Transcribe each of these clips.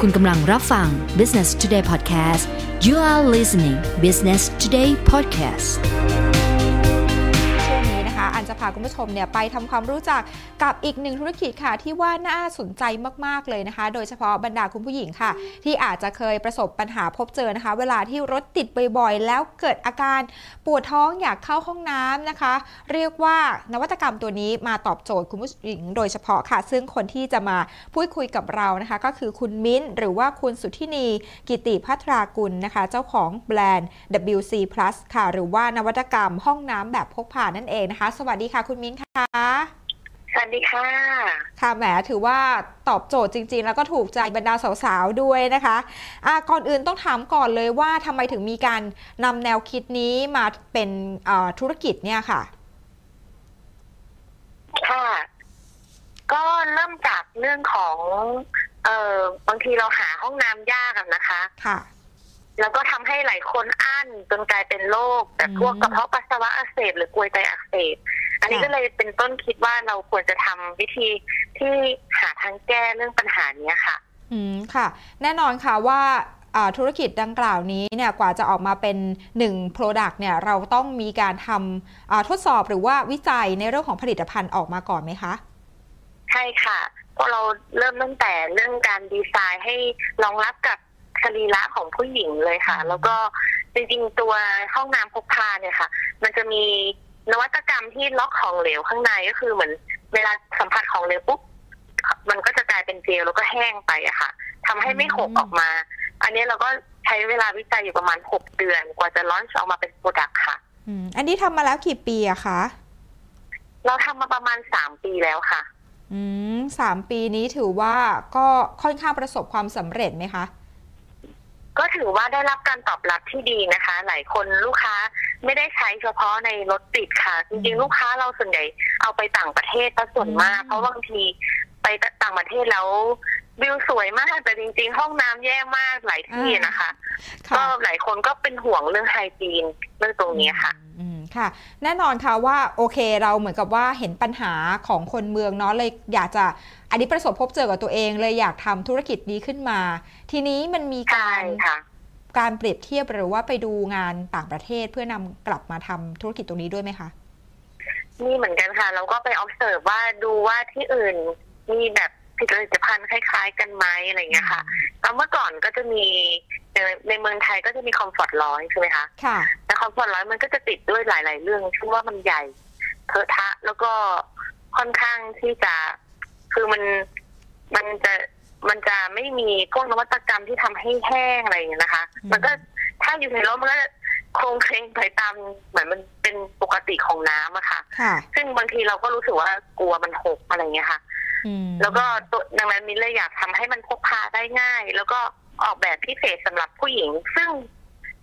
คุณกำลังรับฟัง Business Today Podcast you are listening Business Today Podcast อันจะพาคุณผู้ชมเนี่ยไปทำความรู้จักกับอีกหนึ่งธุรกิจค่ะ ที่ว่าน่าสนใจมาก ๆ เลยนะคะ โดยเฉพาะบรรดาคุณผู้หญิงค่ะ ที่อาจจะเคยประสบปัญหาพบเจอนะคะ เวลาที่รถติดบ่อยๆ แล้วเกิดอาการปวดท้องอยากเข้าห้องน้ำนะคะ เรียกว่านวัตกรรมตัวนี้มาตอบโจทย์คุณผู้หญิง โดยเฉพาะค่ะ ซึ่งคนที่จะมาพูดคุยกับเรานะคะ ก็คือคุณมิ้นท์หรือว่าคุณสุทธินีกิติพัทรากุลนะคะ เจ้าของแบรนด์ WC Plus ค่ะ หรือว่านวัตกรรมห้องน้ำแบบพกพานั่นเองนะคะสวัสดีค่ะคุณมิ้นท์ค่ะสวัสดีค่ะ ค่ะแหมถือว่าตอบโจทย์จริง ๆ แล้วก็ถูกใจบรรดาสาวๆด้วยนะคะอะก่อนอื่นต้องถามก่อนเลยว่าทำไมถึงมีการนำแนวคิดนี้มาเป็นอ่าธุรกิจเนี่ยค่ะ ค่ะ ก็เริ่มจากเรื่องของเอ่อบางทีเราหาห้องน้ำยากอะนะคะ ค่ะ แล้วก็ทำให้หลายคนอั้นจนกลายเป็นโรคแต่พวกอืมกระเพาะปัสสาวะอักเสบหรือกรวยไตอักเสบ อันนี้ค่ะก็เลยเป็นต้นคิดว่าเราควรจะทำวิธีที่หาทางแก้เรื่องปัญหาเนี้ยค่ะ อืมค่ะ แน่นอนค่ะว่าอ่าธุรกิจดังกล่าวนี้เนี่ยกว่าจะออกมาเป็น 1 Product เนี่ยเราต้องมีการทำอ่าทดสอบหรือว่าวิจัยในเรื่องของผลิตภัณฑ์ออกมาก่อนไหมคะ ใช่ค่ะเพราะเราเริ่มตั้งแต่เรื่องการดีไซน์ให้รองรับกับสรีระของผู้หญิงเลยค่ะ แล้วก็จริงๆตัวห้องน้ำพกพาเนี่ยค่ะ มันจะมี นวัตกรรมที่ล็อกของเหลวข้างในก็คือเหมือนเวลาสัมผัสของเหลวปุ๊บมันก็จะกลายเป็นเจลแล้วก็แห้งไปอะค่ะทำให้ไม่หกออกมา อันนี้เราก็ใช้เวลาวิจัยอยู่ประมาณหกเดือน กว่าจะ launch ออกมาเป็น product ค่ะอืมอันนี้ทำมาแล้วกี่ปีอะคะเราทำมาประมาณสามปีแล้วค่ะ อืมสามปีนี้ถือว่าก็ค่อนข้างประสบความสำเร็จไหมคะ ก็ถือว่าได้รับการตอบรับที่ดีนะคะ หลายคนลูกค้าไม่ได้ใช้เฉพาะในรถติดค่ะ จริงๆลูกค้าเราส่วนใหญ่เอาไปต่างประเทศซะส่วนมากอืมเพราะบางทีไปต่างประเทศแล้ววิวสวยมากแต่จริง ๆ ห้องน้ำแย่มากหลายที่นะคะ ก็ค่ะหลายคนก็เป็นห่วงเรื่องไฮจีนเรื่องตรงนี้ค่ะอืมค่ะ แน่นอนค่ะว่าโอเคเราเหมือนกับว่าเห็นปัญหาของคนเมืองเนาะเลยอยากจะ อันนี้ประสบพบเจอกับตัวเองเลยอยากทำธุรกิจนี้ขึ้นมา ทีนี้มันมีใช่การค่ะการเปรียบเทียบหรือว่าไปดูงานต่างประเทศเพื่อนำกลับมาทำธุรกิจตรงนี้ด้วยไหมคะนี่เหมือนกันค่ะเราก็ไป observe ว่าดูว่าที่อื่นมีแบบผลิตภัณฑ์คล้าย ๆ กันไหมอะไรอย่างเงี้ยค่ะแล้วเมื่อก่อนก็จะมีในในเมืองไทยก็จะมีคอมฟอร์ตร้อยใช่ไหมคะค่ะแต่คอมฟอร์ตร้อยมันก็จะติดด้วยหลาย ๆ เรื่องเช่นว่ามันใหญ่เทอะทะแล้วก็ค่อนข้างที่จะ คือมันมันจะมันจะไม่มีพวกนวัตกรรมที่ทำให้แห้งอะไรอย่างเงี้ยนะคะอืมมันก็ถ้าอยู่ในรถมันก็จะโครงเคลงไปตามเหมือนมันเป็นปกติของน้ำอะค่ะค่ะ ซึ่งบางทีเราก็รู้สึกว่ากลัวมันหกอะไรอย่างเงี้ยค่ะอืมแล้วก็ตัวดังนั้นมินเลยอยากทำให้มันพกพาได้ง่าย แล้วก็ออกแบบพิเศษสำหรับผู้หญิง ซึ่ง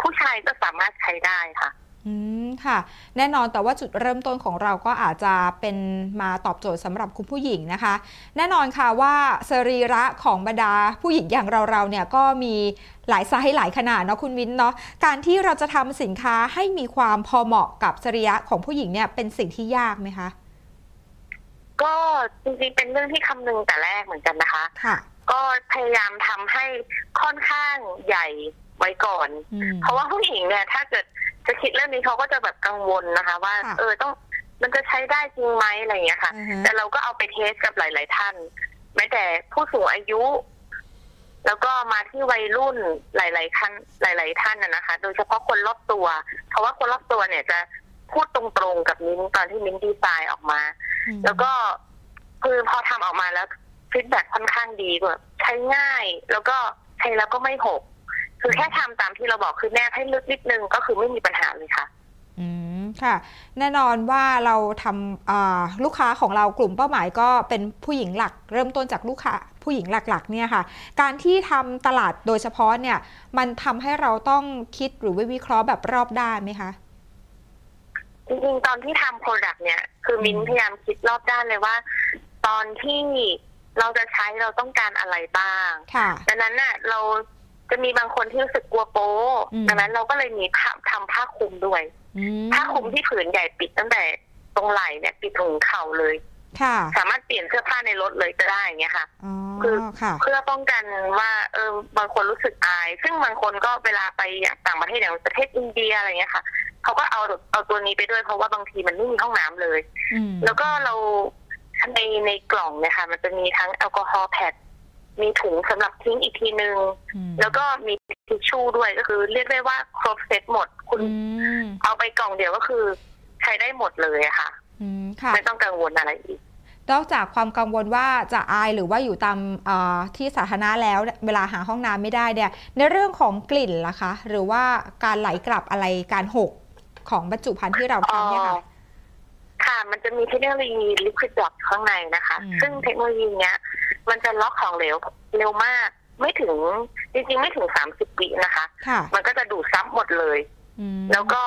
ผู้ชายก็สามารถใช้ได้ค่ะ อืมค่ะ แน่นอนแต่ว่าจุดเริ่มต้นของเราก็อาจจะเป็นมาตอบโจทย์สำหรับคุณผู้หญิงนะคะ แน่นอนค่ะว่าสรีระของบรรดาผู้หญิงอย่างเราๆเนี่ยก็มีหลายไซส์หลายขนาดเนาะคุณวินเนาะการที่เราจะทำสินค้าให้มีความพอเหมาะกับสรีระของผู้หญิงเนี่ยเป็นสิ่งที่ยากไหมคะก็จริงๆเป็นเรื่องที่คำนึงแต่แรกเหมือนกันนะคะ ค่ะ ก็พยายามทำให้ค่อนข้างใหญ่ไว้ก่อน อืม เพราะว่าผู้หญิงเนี่ยถ้าเกิด จะคิดเรื่องนี้เขาก็จะแบบกังวลนะคะ ว่าค่ะเออต้องมันจะใช้ได้จริงไหมอะไรอย่างเงี้ยค่ะ อือฮะแต่เราก็เอาไปเทสกับหลาย ๆ ท่าน แม้แต่ผู้สูงอายุ แล้วก็มาที่วัยรุ่นหลาย ๆ ท่านหลาย ๆ ท่านนะนะคะ โดยเฉพาะคนรอบตัว เพราะว่าคนรอบตัวเนี่ยจะพูดตรงๆกับมิ้นตอนที่มิ้นดีไซน์ออกมา อืมแล้วก็คือพอทำออกมาแล้วฟีดแบ็ค่อนข้างดีแบบใช้ง่าย แล้วก็ใช้แล้วก็ไม่หก คือแค่ทำตามที่เราบอกคือแนบให้ลึกนิดนึงก็คือไม่มีปัญหาเลยค่ะ อืมค่ะ แน่นอนว่าเราทำอ่าลูกค้าของเรากลุ่มเป้าหมายก็เป็นผู้หญิงหลัก เริ่มต้นจากลูกค้าผู้หญิงหลักๆเนี่ยค่ะ การที่ทำตลาดโดยเฉพาะเนี่ยมันทำให้เราต้องคิดหรือวิเคราะห์แบบรอบด้านไหมคะจริงๆตอนที่ทำโปรดักต์เนี่ย คือมิ้นอืมพยายามคิดรอบด้านเลยว่า ตอนที่เราจะใช้เราต้องการอะไรบ้างค่ะดังนั้นน่ะเรา จะมีบางคนที่รู้สึกกลัวโป๊อืมดังนั้นเราก็เลยมีผ้าทำผ้าคลุมด้วยอืมผ้าคลุมที่ผืนใหญ่ปิดตั้งแต่ตรงไหล่เนี่ยปิดถึงเข่าเลย ค่ะ สามารถเปลี่ยนเสื้อผ้าในรถเลยก็ได้อย่างเงี้ยค่ะอ๋อคือค่ะเพื่อป้องกันว่าเออบางคนรู้สึกอาย ซึ่งบางคนก็เวลาไปอย่างต่างประเทศอย่างประเทศอินเดียอะไรเงี้ยค่ะเขาก็เอาเอาตัวนี้ไปด้วยเพราะว่าบางทีมันไม่มีห้องน้ำเลยอืมแล้วก็เราในในกล่องเนี่ยค่ะ มันจะมีทั้งแอลกอฮอล์แพด มีถุงสำหรับทิ้งอีกทีนึงอืมแล้วก็มีทิชชู่ด้วยก็คือ เรียกได้ว่าครบเซตหมด คุณอืมเอาไปกล่องเดียวก็คือ ใช้ได้หมดเลยอะค่ะอืมค่ะไม่ต้องกังวลอะไรอีกนอกจากความกังวลว่าจะอายหรือว่าอยู่ตามเอ่อที่สาธารณะแล้วเวลาหาห้องน้ำไม่ได้เนี่ย ในเรื่องของกลิ่นล่ะคะ หรือว่าการไหลกลับอะไรการหกของบรรจุภัณฑ์ที่เราทำเนี่ยค่ะ ค่ะ มันจะมีเทคโนโลยี liquid lock ข้างในนะคะอืมซึ่งเทคโนโลยีเนี้ย มันจะล็อกของเหลวเร็วมาก ไม่ถึงจริงๆ ไม่ถึงสามสิบวินะคะค่ะมันก็จะดูดซับหมดเลยอืมแล้วก็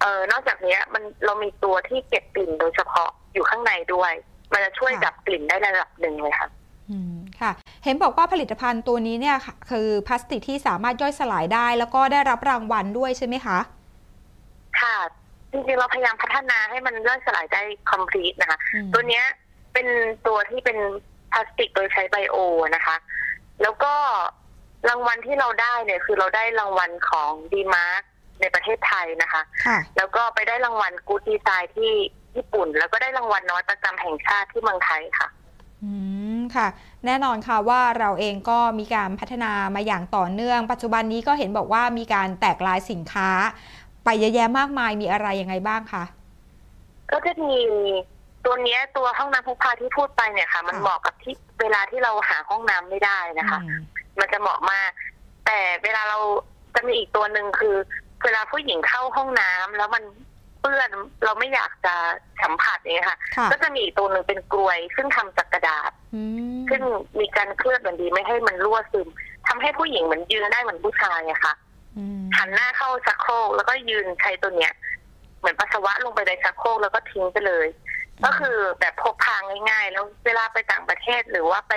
เออนอกจากเนี้ยมันเรามีตัวที่เก็บกลิ่นโดยเฉพาะอยู่ข้างในด้วย มันจะช่วยดับกลิ่นได้ระดับหนึ่งเลยค่ะอืมค่ะ เห็นบอกว่าผลิตภัณฑ์ตัวนี้เนี่ยค่ะคือพลาสติกที่สามารถย่อยสลายได้ แล้วก็ได้รับรางวัลด้วยใช่ไหมคะค่ะจ ริงๆเราพยายามพัฒนาให้มันย่อยสลายได้ complete นะคะอืมตัวเนี้ยเป็นตัวที่เป็นพลาสติกโดยใช้ไบโอนะคะ แล้วก็รางวัลที่เราได้เนี่ยคือเราได้รางวัลของดีมาร์ในประเทศไทยนะคะค่ะแล้วก็ไปได้รางวัลกูดดีไซน์ที่ญี่ปุ่น แล้วก็ได้รางวัลนวัตกรรมแห่งชาติที่เมืองไทยค่ะ อืมค่ะ แน่นอนค่ะว่าเราเองก็มีการพัฒนามาอย่างต่อเนื่อง ปัจจุบันนี้ก็เห็นบอกว่ามีการแตกลายสินค้า ไปเยอะแยะมากมายมีอะไรยังไงบ้างคะก็จะมีตัวเนี้ยตัวห้องน้ำพกพาที่พูดไปเนี่ยค่ะ มันค่ะเหมาะกับที่เวลาที่เราหาห้องน้ำไม่ได้นะคะอืมมันจะเหมาะมาก แต่เวลาเราจะมีอีกตัวหนึ่งคือ เวลาผู้หญิงเข้าห้องน้ำแล้วมันเปื้อนเราไม่อยากจะสัมผัสอย่างเงี้ยค่ะค่ะ ก็จะมีอีกตัวหนึ่งเป็นกลวย ซึ่งทำจากกระดาษอืมซึ่งมีการเคลือบอย่างดีไม่ให้มันรั่วซึมทำให้ผู้หญิงเหมือนยืนได้เหมือนผู้ชายอะค่ะอืม หันหน้าเข้าชักโครกแล้วก็ยืนใช้ตัวเนี้ย เหมือนปัสสาวะลงไปในชักโครกแล้วก็ทิ้งไปเลย ก็คือแบบพกพาง่ายๆ แล้วเวลาไปต่างประเทศหรือว่าไป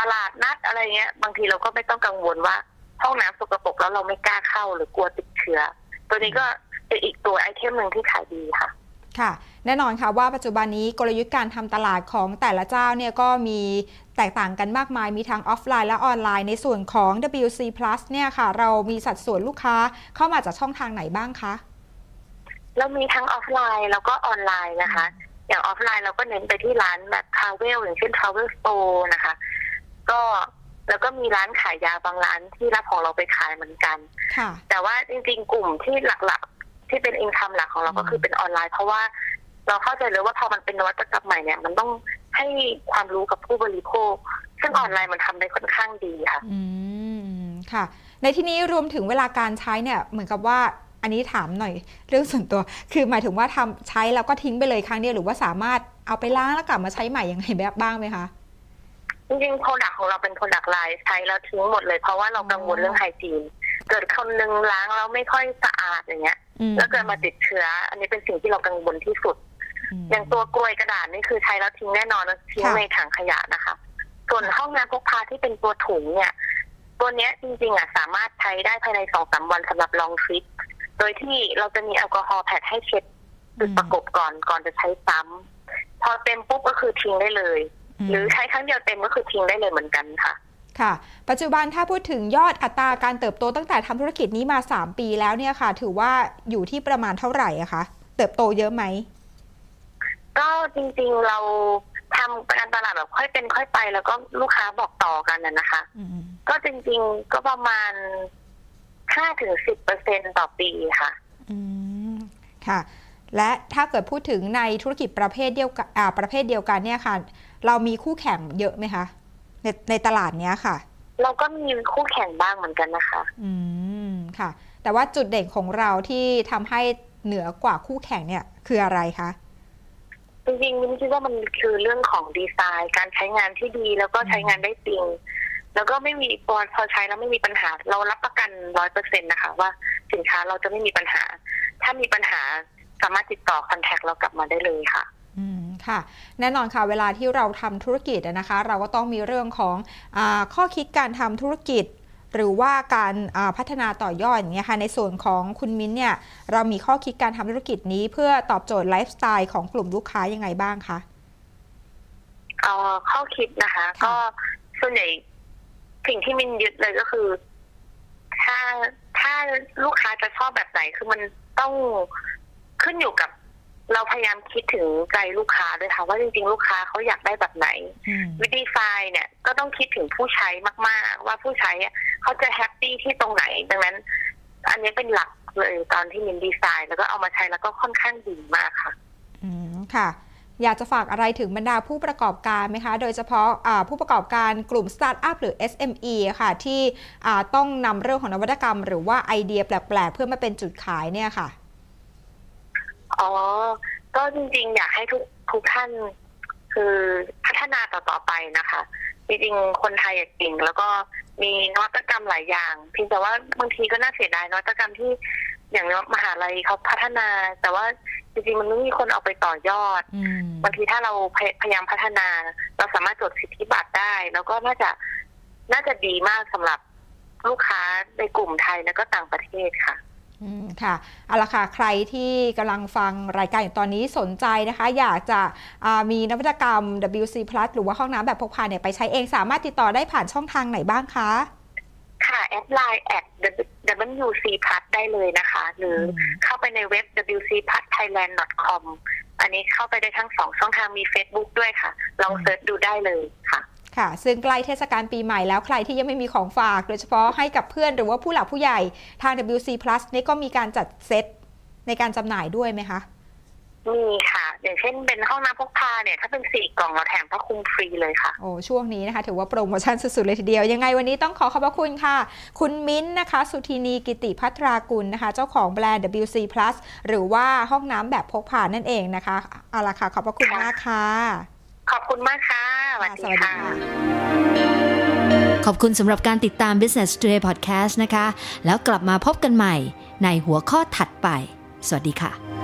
ตลาดนัดอะไรเงี้ย บางทีเราก็ไม่ต้องกังวลว่าห้องน้ำสกปรกแล้วเราไม่กล้าเข้าหรือกลัวติดเชื้อตัวนี้ก็เป็นอีกตัวไอเทมหนึ่งที่ขายดีค่ะ ค่ะ แน่นอนค่ะว่าปัจจุบันนี้กลยุทธ์การทำตลาดของแต่ละเจ้าเนี่ยก็มี แตกต่างกันมากมายมีทั้งออฟไลน์และออนไลน์ ในส่วนของ WC Plus เนี่ยค่ะ เรามีสัดส่วนลูกค้าเข้ามาจากช่องทางไหนบ้างคะเรามีทั้งออฟไลน์แล้วก็ออนไลน์นะคะ อย่างออฟไลน์เราก็เน้นไปที่ร้านแบบ travel อย่างเช่น travel store นะคะ ก็แล้วก็มีร้านขายยาบางร้านที่รับของเราไปขายเหมือนกันค่ะแต่ว่าจริงๆ กลุ่มที่หลักๆ ที่เป็น income หลักของเราก็คือเป็นออนไลน์ เพราะว่า เราเข้าใจเลยว่าพอมันเป็นนวัตกรรมใหม่เนี่ย มันต้องให้ความรู้กับผู้บริโภค ซึ่งออนไลน์มันทำได้ค่อนข้างดีค่ะ อืมค่ะ ในที่นี้รวมถึงเวลาการใช้เนี่ยเหมือนกับว่าอันนี้ถามหน่อยเรื่องส่วนตัว คือหมายถึงว่าทำใช้แล้วก็ทิ้งไปเลยครั้งเดียวหรือว่าสามารถเอาไปล้างแล้วกลับมาใช้ใหม่ยังไงแบบบ้างไหมคะจริงๆ product ของเราเป็น product line ใช้แล้วทิ้งหมดเลยเพราะว่าเรากังวลเรื่อง hygiene เกิดคนนึงล้างแล้วไม่ค่อยสะอาดอย่างเงี้ยอืมแล้วเกิดมาติดเชื้อ อันนี้เป็นสิ่งที่เรากังวลที่สุดม อย่างตัวกลวยกระดาษนี่คือใช้แล้วทิ้งแน่นอนแล้วทิ้งค่ะในถังขยะนะคะ ส่วนห้องน้ำพกพาที่เป็นตัวถุงเนี่ย ตัวเนี้ยจริงๆอะสามารถใช้ได้ภายในสองสามวันสำหรับลองทริปโดยที่เราจะมีแอลกอฮอล์แพดให้เช็ดจุดประกบก่อนก่อนจะใช้ซ้ำพอเต็มปุ๊บก็คือทิ้งได้เลยมหรือใช้ครั้งเดียวเต็มก็คือทิ้งได้เลยเหมือนกันค่ะค่ะ ปัจจุบันถ้าพูดถึงยอดอัตราการเติบโตตั้งแต่ทำธุรกิจนี้มา 3 ปีแล้วเนี่ยค่ะ ถือว่าอยู่ที่ประมาณเท่าไหร่อะคะ เติบโตเยอะไหม ก็จริงๆเราทำการตลาดแบบค่อยเป็นค่อยไป แล้วก็ลูกค้าบอกต่อกันนะนะคะ อืมก็จริงๆก็ประมาณห้าถึงสิบเปอร์เซ็นต่อปีค่ะ อืมค่ะ และถ้าเกิดพูดถึงในธุรกิจประเภทเดียวกันอ่าประเภทเดียวกันเนี่ยค่ะ เรามีคู่แข่งเยอะไหมคะในในตลาดเนี้ยค่ะ เราก็มีคู่แข่งบ้างเหมือนกันนะคะ อืมค่ะ แต่ว่าจุดเด่นของเราที่ทำให้เหนือกว่าคู่แข่งเนี่ยคืออะไรคะ จริงๆมินคิดว่ามันคือเรื่องของดีไซน์ การใช้งานที่ดีแล้วก็ใช้งานได้จริง แล้วก็ไม่มีพอพอใช้แล้วไม่มีปัญหา เรารับประกันร้อยเปอร์เซ็นต์นะคะ ว่าสินค้าเราจะไม่มีปัญหา ถ้ามีปัญหาสามารถติดต่อคอนแทคเรากลับมาได้เลยค่ะอืมค่ะแน่นอนค่ะเวลาที่เราทำธุรกิจนะคะ เราก็ต้องมีเรื่องของอาข้อคิดการทำธุรกิจ หรือว่าการอ่าพัฒนาต่อยอดอย่างเงี้ยค่ะในส่วนของคุณมิ้นเนี่ยเรามีข้อคิดการทำธุรกิจนี้เพื่อตอบโจทย์ไลฟ์สไตล์ของกลุ่มลูกค้ายังไงบ้างคะเอ่อข้อคิดนะคะค่ะก็ส่วนใหญ่สิ่งที่มินยึดเลยก็คือ ถ้าถ้าลูกค้าจะชอบแบบไหนคือมันต้องขึ้นอยู่กับ เราพยายามคิดถึงใจลูกค้าด้วยค่ะว่าจริงๆ ลูกค้าเขาอยากได้แบบไหนอืมวิดีไซน์เนี่ยก็ต้องคิดถึงผู้ใช้มากๆ ว่าผู้ใช้อะเขาจะ happy ที่ตรงไหน ดังนั้น อันนี้เป็นหลักเลยตอนที่มินดีไซน์ แล้วก็เอามาใช้แล้วก็ค่อนข้างดีมากค่ะ อืมค่ะอยากจะฝากอะไรถึงบรรดาผู้ประกอบการไหมคะ โดยเฉพาะอ่าผู้ประกอบการกลุ่มสตาร์ทอัพหรือ SME อะค่ะ ที่อ่าต้องนำเรื่องของนวัตกรรม หรือว่าไอเดียแปลก ๆ เพื่อมาเป็นจุดขายเนี่ยค่ะ อ๋อ ก็จริงๆ อยากให้ทุกทุกท่านคือพัฒนาต่อๆไปนะคะ จริงๆ คนไทยอะเก่ง แล้วก็มีนวัตกรรมหลายอย่างเพียงแต่ว่าบางทีก็น่าเสียดายนวัตกรรมที่อย่างมหาลัยเขาพัฒนา แต่ว่าจริงๆ มันไม่มีคนเอาไปต่อยอดอืมบางทีถ้าเราพยพยายามพัฒนา เราสามารถจดสิทธิบัตรได้ แล้วก็น่าจะน่าจะดีมากสำหรับลูกค้าในกลุ่มไทยแล้วก็ต่างประเทศค่ะอืม ค่ะเอาละค่ะใครที่กำลังฟังรายการอยู่ตอนนี้สนใจนะคะ อยากจะมีนวัตกรรม WC Plus หรือว่าห้องน้ำแบบพกพาเนี่ยไปใช้เองสามารถติดต่อได้ผ่านช่องทางไหนบ้างคะ ค่ะ add ไลน์ add WC Plus ได้เลยนะคะ หรือเข้าไปในเว็บ wcplusthailand.com อันนี้เข้าไปได้ทั้งสองช่องทางมี Facebook ด้วยค่ะ ลอง search ดูได้เลยค่ะ ค่ะ ซึ่งใกล้เทศกาลปีใหม่แล้วใครที่ยังไม่มีของฝาก โดยเฉพาะให้กับเพื่อนหรือว่าผู้หลักผู้ใหญ่ทาง WC Plus นี่ก็มีการจัดเซตในการจำหน่ายด้วยไหมคะมีค่ะ อย่างเช่นเป็นห้องน้ำพกพาเนี่ย ถ้าเป็นสี่กล่องเราแถมผ้าคลุมฟรีเลยค่ะ โอ้ ช่วงนี้นะคะ ถือว่าโปรโมชั่นสุด ๆ เลยทีเดียว ยังไงวันนี้ต้องขอขอบพระคุณค่ะ คุณมิ้นท์นะคะ สุธีนีกิติพัทรากุลนะคะ เจ้าของแบรนด์ WC Plus หรือว่าห้องน้ำแบบพกพานั่นเองนะคะ เอาละค่ะ ขอบพระคุณมากค่ะ ขอบคุณมากค่ะสวัสดีสวัสดีค่ะค่ะ ขอบคุณสำหรับการติดตาม Business Today Podcast นะคะ แล้วกลับมาพบกันใหม่ในหัวข้อถัดไป สวัสดีค่ะ